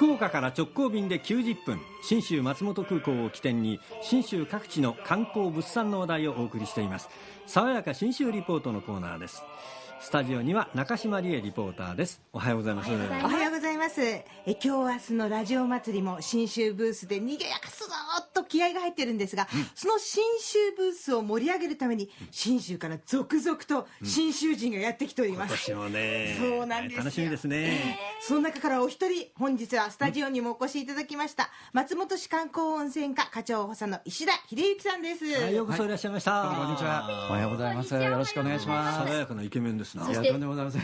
福岡から直行便で90分信州松本空港を起点に信州各地の観光物産の話題をお送りしています。爽やか信州リポートのコーナーです。スタジオには中島理恵リポーターです。おはようございます。おはようございます。え今日明日のラジオ祭りも新州ブースで賑やかすーっと気合が入ってるんですが、その新州ブースを盛り上げるために新州から続々と新州人がやってきており今ます、年もねそうなんですよ。楽しみですね。その中からお一人本日はスタジオにもお越しいただきました、松本市観光温泉課課長補佐の石田秀幸さんです、はいようこそいらっしゃいました、こんにちは。おはようございます。よろしくお願いします。爽やかなイケメンですな。そして。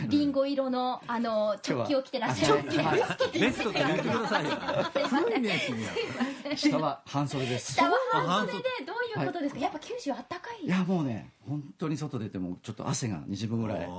リンゴ色のあのチョッキを着てらっしゃる。はいベストと言ってくださいよ。古いね君は下は 半袖です。下は半袖でどういうことですか？やっぱ九州あったかい。いや、もうね、本当に外出ても、ちょっと汗が20分ぐらい。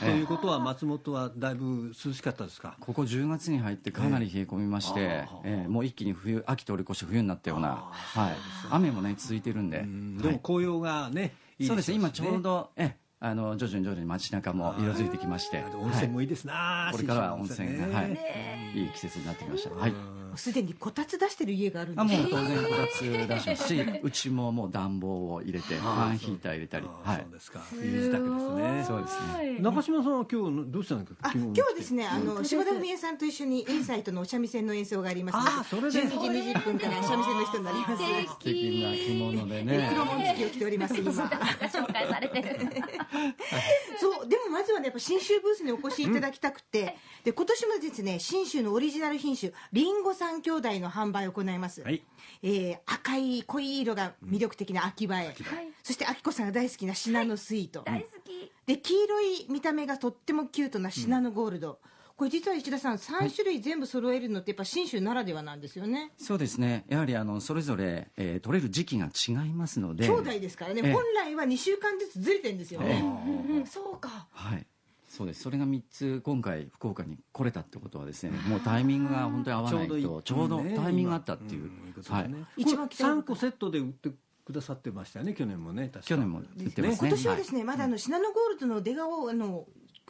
ということは松本はだいぶ涼しかったですか？ここ10月に入ってかなり冷え込みまして、ええ。ーもう一気に冬、秋通り越して冬になったような、はい、雨もね、続いてるんで、でも紅葉がねいいそうです。今ちょうど、えあの徐々に徐々に街中も色づいてきまして、あ温泉もいいですな、これからは温泉が、はい。ね、いい季節になってきました。はい。すでにこたつ出してる家があるんあですもう当然こたつ出しますし、うちももう暖房を入れて、ファンヒーター入れたり、あはい。そうですか。冬支度ですね。そうですね。中島さんは今日どうしたんですかあ今日はですね、あの島田文江さんと一緒にインサイトのお三味線の演奏があります。あそれで。12時20分から三味線の人になります。素敵な着物でね。黒紋付きを着ております今。紹介されてる。そうでもまずはねやっぱ信州ブースにお越しいただきたくて、で今年もですね信州のオリジナル品種りんご三兄弟の販売を行います、はい。えー赤い濃い色が魅力的な秋葉え、そしてあきこさんが大好きなシナノスイート、大好き。で黄色い見た目がとってもキュートなシナノゴールド、これ実は石田さん3種類全部揃えるのってやっぱ信州ならではなんですよね、そうですね。やはりあのそれぞれ、えー取れる時期が違いますので。兄弟ですからね、ええ本来は2週間ずつずれてるんですよね、うんそうか。はい。そうです。それが三つ今回福岡に来れたってことはですね、もうタイミングが本当に合わないといちょうどねタイミングがあったっていう。はい。一番期待3個セットで売ってくださってましたよね去年もね確か去年も言ってますね。今年はですね、まだあのシナノゴールドの出顔あの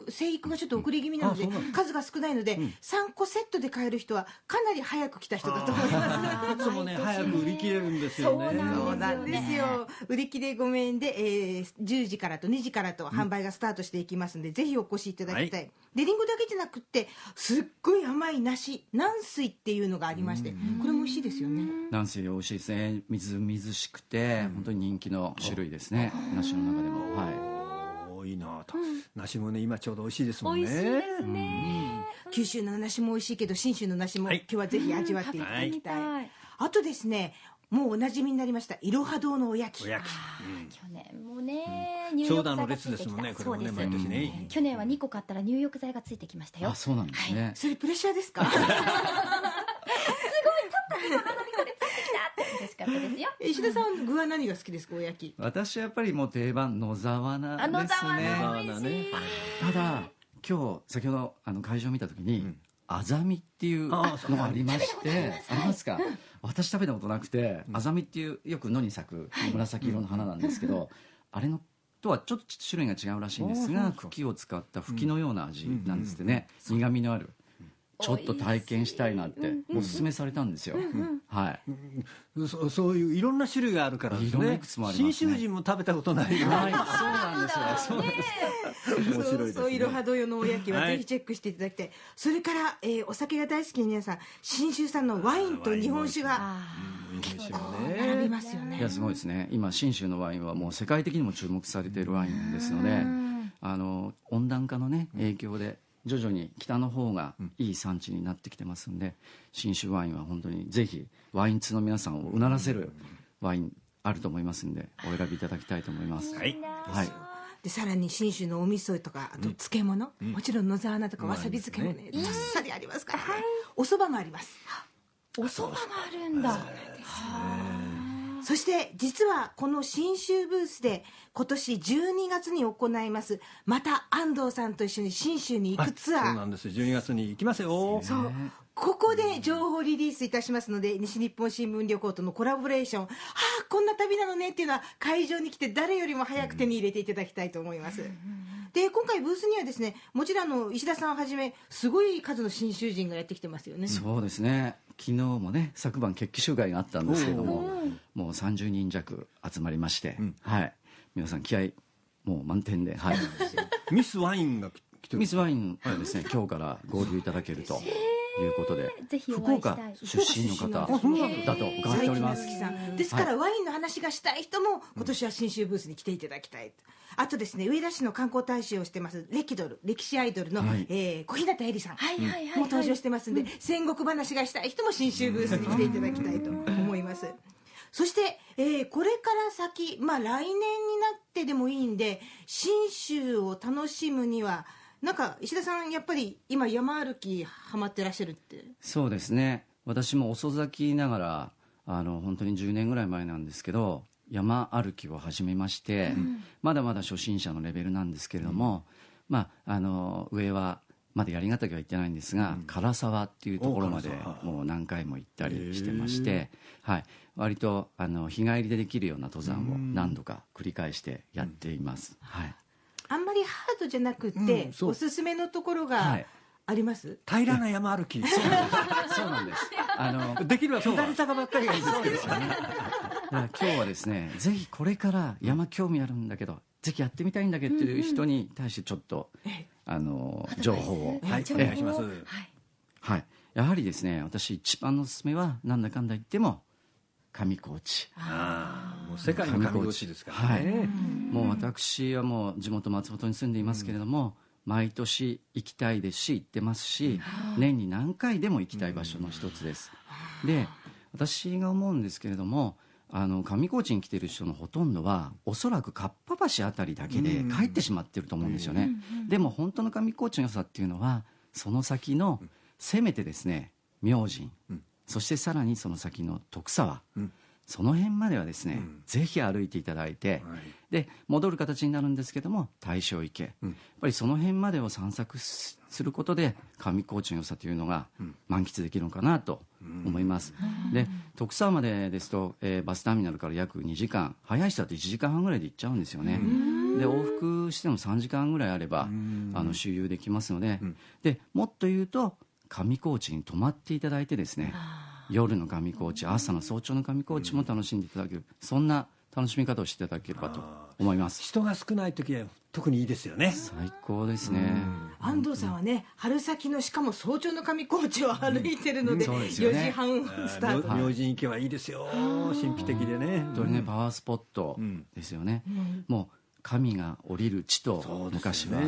生育がちょっと遅れ気味なので、数が少ないので、3個セットで買える人はかなり早く来た人だと思います。いつもね早く売り切れるんですよねそうなんですよ。売り切れごめんで、えー10時からと2時からと販売がスタートしていきますので、ぜひお越しいただきたい。はで、リンゴだけじゃなくって、すっごい甘い梨、軟水っていうのがありまして、これも美味しいですよね。南西美味しいですね。みずみずしくて、本当に人気の種類ですね。梨の中でも。はい。いいなと、梨もね今ちょうど美味しいですもんね。美味しいですね。九州の梨も美味しいけど信州の梨もはい。今日はぜひ味わっていただきたい、はい。あとですねもうおなじみになりましたいろは堂のおやき。おやき。去年もね、入浴剤がついてきた。列ですもんねこれもねそう毎です年ね去年は2個買ったら入浴剤がついてきましたよ。あ、そうなんですね。それプレッシャーですか？嬉しかったですよ。石田さん具は何が好きですか？おやき。私はやっぱりもう定番野沢菜ですね。あ野沢菜野美味しい。ただ今日先ほどあの会場を見た時に、アザミっていうのあがありましてありますか、私食べたことなくて、アザミっていうよく野に咲く紫色の花なんですけど、あれのとはちょっと種類が違うらしいんですが茎を使った茎のような味なんですってね、苦みのあるちょっと体験したいなっておすすめされたんですよ、はい。そそういういろんな種類があるからですね。いろんないくつもありますね。信州人も食べたことないよはい、そうなんですよ。そういですね。そうそういろは堂用のおやきははいぜひチェックしていただきたい、それから、えーお酒が大好きな皆さん信州産のワインと日本酒が。あ日本酒も並びね。ますよねいやすごいですね。今信州のワインはもう世界的にも注目されているワインですのであの温暖化のね影響で徐々に北の方がいい産地になってきてますんで信州ワインは本当にぜひワイン通の皆さんをうならせるワインあると思いますんでお選びいただきたいと思います。はい。はい。でさらに信州のお味噌とかあと漬物、もちろん野沢菜とかわさび漬けもね。どっさりありますから。ね、お蕎麦もあります。ーお蕎麦もあるんだ。そして実はこの信州ブースで今年12月に行います。また安藤さんと一緒に信州に行くツアー。そうなんです。12月に行きますよ。そう。ここで情報リリースいたしますので西日本新聞旅行とのコラボレーション。ああこんな旅なのねっていうのは会場に来て誰よりも早く手に入れていただきたいと思います、で今回ブースにはですねもちろんあの石田さんをはじめすごい数の新州人がやってきてますよね。そうですね。昨日もね昨晩決起集会があったんですけどももう30人弱集まりまして、はい。皆さん気合もう満点で、はい、ミスワインが来てる。ミスワインはですね 今日から合流いただけるということでぜひお福岡出身の方だと伺っております。ですから、ワインの話がしたい人も今年は新州ブースに来ていただきたい。あとですね上田市の観光大使をしてます歴ドル歴史アイドルの、はい。えー小日向絵里さん。はいはいはいはい。も登場してますんで、戦国話がしたい人も新州ブースに来ていただきたいと思います。そして、えーこれから先、まあ、来年になってでもいいんで新州を楽しむにはなんか石田さんやっぱり今山歩きハマってらっしゃるって？そうですね。私も遅咲きながらあの本当に10年ぐらい前なんですけど山歩きを始めまして、まだまだ初心者のレベルなんですけれども、まあ、あの上はまだ槍ヶ岳は行ってないんですが、唐沢っていうところまでもう何回も行ったりしてまして、はい、割とあの日帰りでできるような登山を何度か繰り返してやっています。はいあんまりハードじゃなくて、うんおすすめのところはがい。あります、平らな山歩き。そうなんです。あのできれば下り坂ばっかりがいいんですけどだから今日はですねぜひこれから山興味あるんだけどぜひやってみたいんだけどっていう人に対してちょっと、あの情報を、はい。お願いしますはい。はい、やはりですね私一番のおすすめはなんだかんだ言っても上高地。ああ世界のですからはい。ね、もう私はもう地元松本に住んでいますけれども、毎年行きたいですし行ってますし年に何回でも行きたい場所の一つです。で私が思うんですけれどもあの上高地に来てる人のほとんどはおそらくかっぱ橋あたりだけで帰ってしまってると思うんですよね。でも本当の上高地の良さっていうのはその先のせめてですね明神、そしてさらにその先の徳沢、んその辺まではですね、ん。ぜひ歩いていただいて、はい。で戻る形になるんですけども大正池、うん。やっぱりその辺までを散策すすることで上高地の良さというのが満喫できるのかなと思います、で徳沢までですと、えーバスターミナルから約2時間。早い人だと1時間半ぐらいで行っちゃうんですよね、で往復しても3時間ぐらいあればあの周遊できますので,、でもっと言うと上高地に泊まっていただいてですね夜の上高地朝の早朝の上高地も楽しんでいただける、そんな楽しみ方をしていただければと思います。人が少ない時は特にいいですよね。最高ですね、安藤さんはね春先のしかも早朝の上高地を歩いてるので,、そうですよね。4時半スタート、明明神池はいいですよ。神秘的でね。本当にねパワースポットですよね、もう神が降りる地と昔は、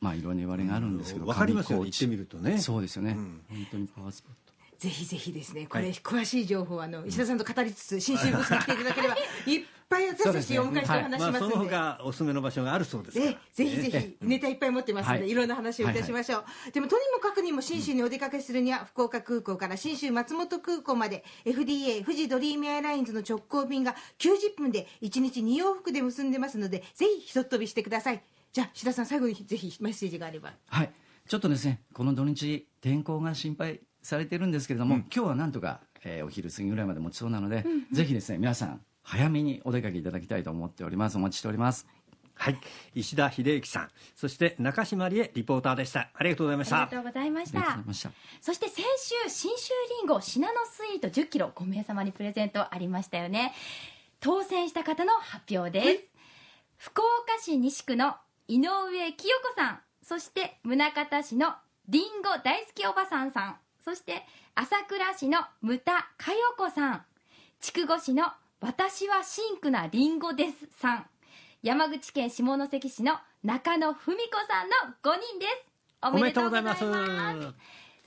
まあいろんな言われがあるんですけど、わかりますよ上高地行ってみるとね。そうですよね、本当にパワースポットぜひぜひですねこれ、はい詳しい情報はあの石田さんと語りつつ新州ブースに来ていただければ いっぱい私たちお迎えしてお話しまあそのますんで。他おすすめの場所があるそうですぜひぜひネタいっぱい持ってますので、はい。い、ろんな話をいたしましょう、でもとにもかくにも信州にお出かけするには、福岡空港から信州松本空港まで FDA 富士ドリームエアラインズの直行便が90分で1日2往復で結んでますのでぜひひとっ飛びしてください。じゃあ志田さん最後にぜひメッセージがあれば。はい。ちょっとですねこの土日天候が心配されてるんですけれども、今日はなんとか、えーお昼過ぎぐらいまで持ちそうなので、ぜひですね皆さん早めにお出かけいただきたいと思っております。お待ちしておりますはい。石田秀幸さん。そして中島理恵リポーターでした。ありがとうございました。ありがとうございましありがとうごたざいました。そして先週信州りんごシナノスイート1 0キロ5名様にプレゼントありましたよね。当選した方の発表です、福岡市西区の井上清子さん。そして宗像市のりんご大好きおばさんさんそして朝倉市の牟田佳代子さん。筑後市の私はシンクなりんごですさん。山口県下関市の中野文子さんの5人です。おめでとうございます。おめでとうございます。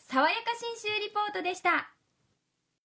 爽やか信州リポートでした